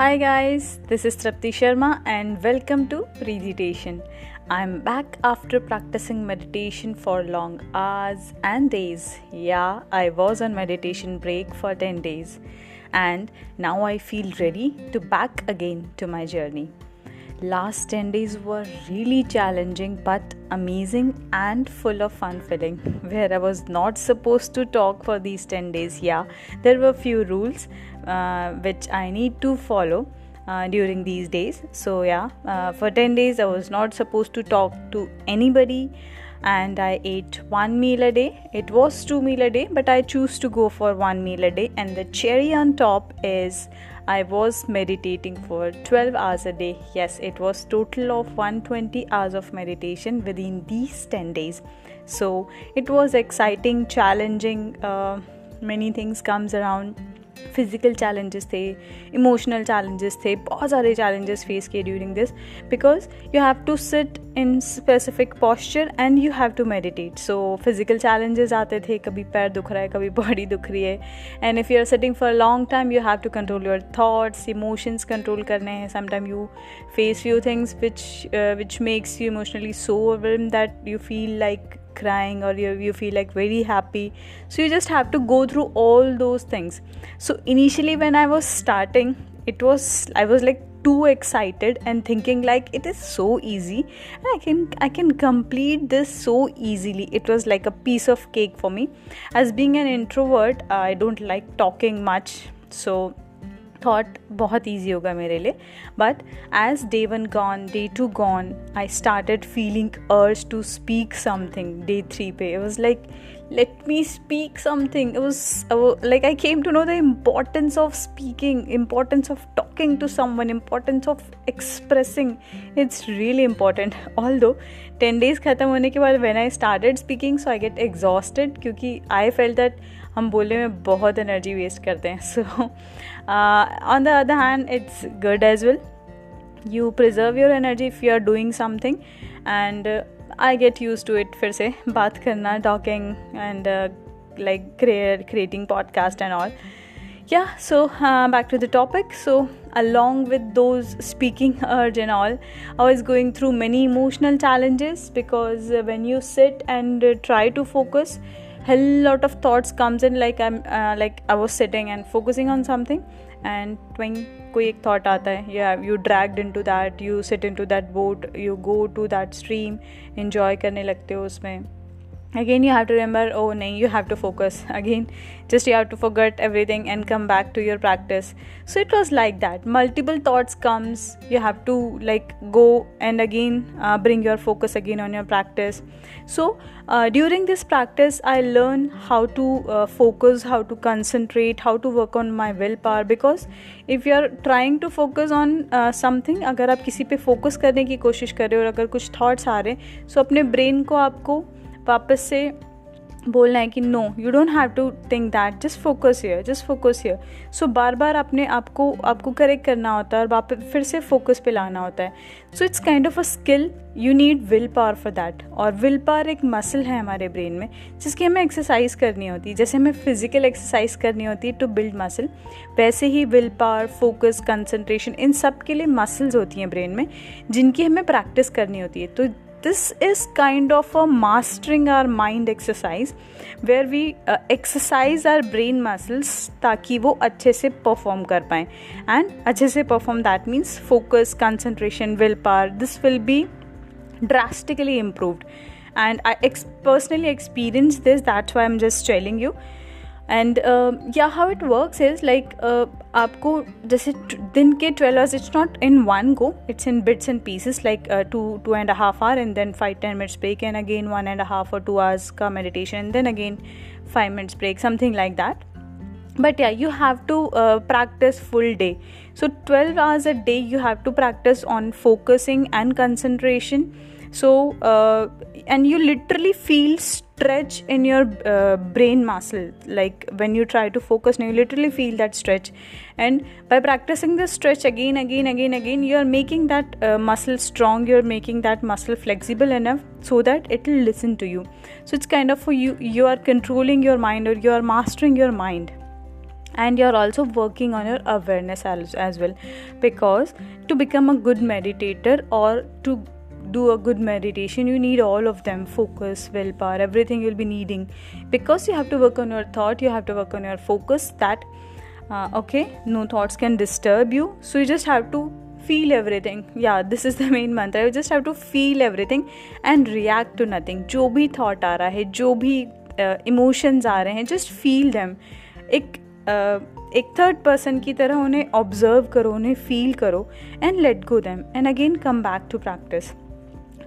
Hi guys, this is Trapti Sharma and welcome to Meditation. I'm back after practicing meditation for long hours and days. Yeah, I was on meditation break for 10 days and now I feel ready to back again to my journey. Last 10 days were really challenging but amazing and full of fun filling where I was not supposed to talk for these 10 days. Yeah, there were few rules uh, which I need to follow uh, during these days. So, yeah, uh, for 10 days I was not supposed to talk to anybody and I ate one meal a day. It was two meal a day, but I choose to go for one meal a day. And the cherry on top is I was meditating for 12 hours a day. Yes, it was total of 120 hours of meditation within these 10 days. So it was exciting, challenging. Uh, many things comes around physical challenges थे emotional challenges थे बहुत सारे challenges face किए during this because you have to sit in specific posture and you have to meditate so physical challenges आते थे, कभी पैर दुख रहा है, कभी बॉडी दुख रही है. And if you are sitting for long time you have to control your thoughts emotions control करने हैं. Sometime you face few things which which makes you emotionally so that you feel like crying or you, you feel like very happy. So you just have to go through all those things. So initially when i was starting it was i was like too excited and thinking like it is so easy. I can i can complete this so easily. It was like a piece of cake for me. As being an introvert i don't like talking much. So thought बहुत easy होगा मेरे लिए. But as day one gone day two gone I started feeling urge to speak something day three पे. Was like let me speak something was like I came to know the importance of speaking importance of talking to someone importance of expressing it's really important although ten days खत्म होने के बाद when I started speaking so I get exhausted क्योंकि I fell that हम बोलने में बहुत energy waste करते हैं so on the other hand it's good as well you preserve your energy if you are doing something and I get use to it फिर से बात करना talking and like creating podcast and all क्या so back to the topic so along with though speaking urge and all I is going through many emotional challenges because when you sit and try to focus hell lot of thoughts comes in like i'm uh, like i was sitting and focusing on something and twing कोई एक thought आता है yeah you dragged into that you sit into that boat you go to that stream enjoy करने लगते हो उसमें again you have to remember oh नहीं you have to focus again just you have to forget everything and come back to your practice so it was like that multiple thoughts comes you have to like go and again bring your focus again on your practice so during this practice I learn how to focus how to concentrate how to work on my willpower because if you are trying to focus on something अगर आप किसी पर focus करने की कोशिश कर रहे हो और अगर कुछ थाट्स आ रहे हैं सो अपने ब्रेन को आपको वापस से बोलना है कि no you don't have to think that just focus here just focus here so बार बार अपने आपको आपको करेक्ट करना होता है और वापस फिर से फोकस पे लाना होता है. So it's kind of a skill you need willpower for that और विल पावर एक मसल है हमारे ब्रेन में, जिसकी हमें एक्सरसाइज करनी होती है. जैसे हमें फ़िज़िकल एक्सरसाइज करनी होती है टू बिल्ड मसल वैसे ही विल पावर फोकस कंसनट्रेशन इन सब के लिए मसल्स होती हैं ब्रेन में, जिनकी हमें प्रैक्टिस करनी होती है. तो this is kind of a mastering our mind exercise where we uh, exercise our brain muscles ताकि वो अच्छे से perform कर पाएँ and अच्छे से perform that means focus concentration willpower this will be drastically improved and I ex- personally experienced this that's why I'm just telling you and yeah how it works is like आपको जैसे दिन के twelve hours it's not in one go it's in bits and pieces like two two and half hour and then five ten minutes break and again one and half और two hours का meditation then again five minutes break something like that but yeah you have to uh, practice full day so 12 hours a day you have to practice on focusing and concentration so uh, and you literally feel stretch in your uh, brain muscle. Like when you try to focus now you literally feel that stretch. And by practicing this stretch again again again again you are making that uh, muscle strong you're making that muscle flexible enough so that it will listen to you. So it's kind of for you you are controlling your mind or you are mastering your mind. And you're also working on your awareness as, as well. Because to become a good meditator or to do a good meditation you need all of them focus willpower everything you'll be needing because you have to work on your thought you have to work on your focus that uh, okay no thoughts can disturb you so you just have to feel everything yeah this is the main mantra you just have to feel everything and react to nothing जो भी thought आ रहा है जो भी emotions uh, आ रहे हैं just feel them एक uh, एक थर्ड पर्सन की तरह उन्हें ऑब्जर्व करो उन्हें फील करो and let go them and again come back to practice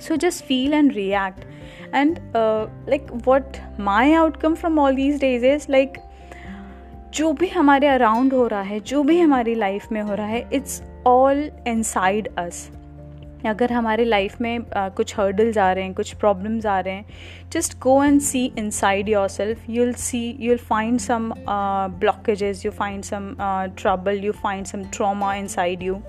so just feel and react and uh, like what my outcome from all these days is like जो भी हमारे around हो रहा है जो भी हमारी लाइफ में हो रहा है इट्स ऑल इनसाइड अस अगर हमारे लाइफ में uh, कुछ हर्डल्स आ रहे हैं कुछ प्रॉब्लम्स आ रहे हैं just go and see inside yourself you will see you will find some blockages you find some trouble you find some trauma inside you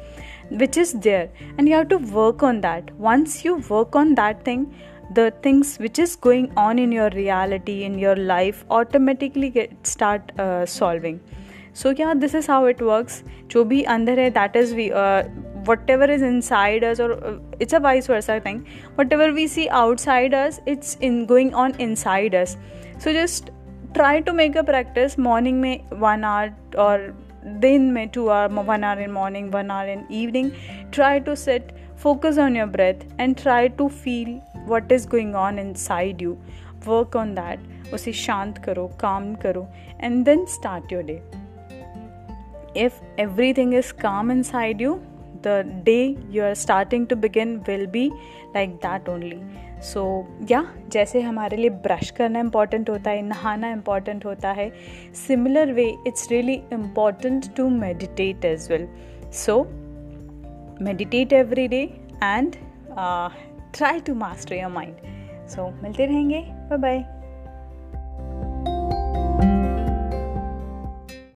which is there and you have to work on that once you work on that thing the things which is going on in your reality in your life automatically get start uh, solving so yeah this is how it works jo bhi andar hai that is we uh, whatever is inside us or uh, it's a vice versa thing whatever we see outside us it's in going on inside us so just try to make a practice morning mein 1 hour or दिन में to hour one hour in morning one hour in evening try to set focus on your breath and try to feel what is going on inside you work on that उसे शांत करो काम करो and then start your day if everything is calm inside you the day you are starting to begin will be like that only. So so, या yeah, जैसे हमारे लिए brush करना इंपॉर्टेंट होता है नहाना इंपॉर्टेंट होता है similar way it's really important to meditate as well so meditate every day and try to master your mind so मिलते रहेंगे बाय बाय